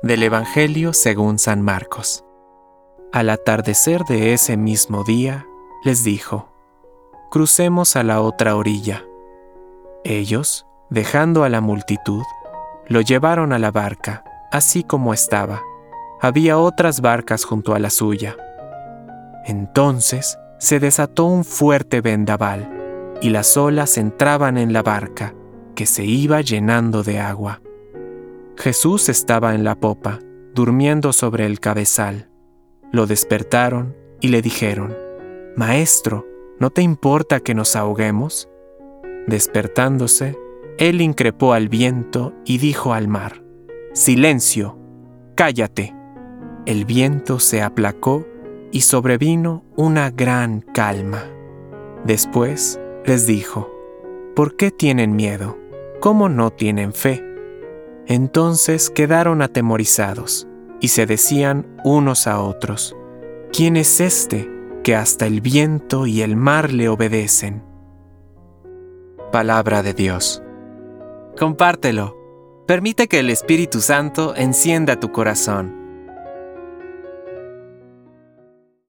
Del Evangelio según San Marcos. Al atardecer de ese mismo día, les dijo, Crucemos a la otra orilla. Ellos, dejando a la multitud, lo llevaron a la barca, así como estaba. Había otras barcas junto a la suya. Entonces se desató un fuerte vendaval, y las olas entraban en la barca, que se iba llenando de agua. Jesús estaba en la popa, durmiendo sobre el cabezal. Lo despertaron y le dijeron, Maestro, ¿no te importa que nos ahoguemos? Despertándose, él increpó al viento y dijo al mar, Silencio, cállate. El viento se aplacó y sobrevino una gran calma. Después les dijo, ¿por qué tienen miedo? ¿Cómo no tienen fe? Entonces quedaron atemorizados y se decían unos a otros, ¿quién es este que hasta el viento y el mar le obedecen? Palabra de Dios. Compártelo. Permite que el Espíritu Santo encienda tu corazón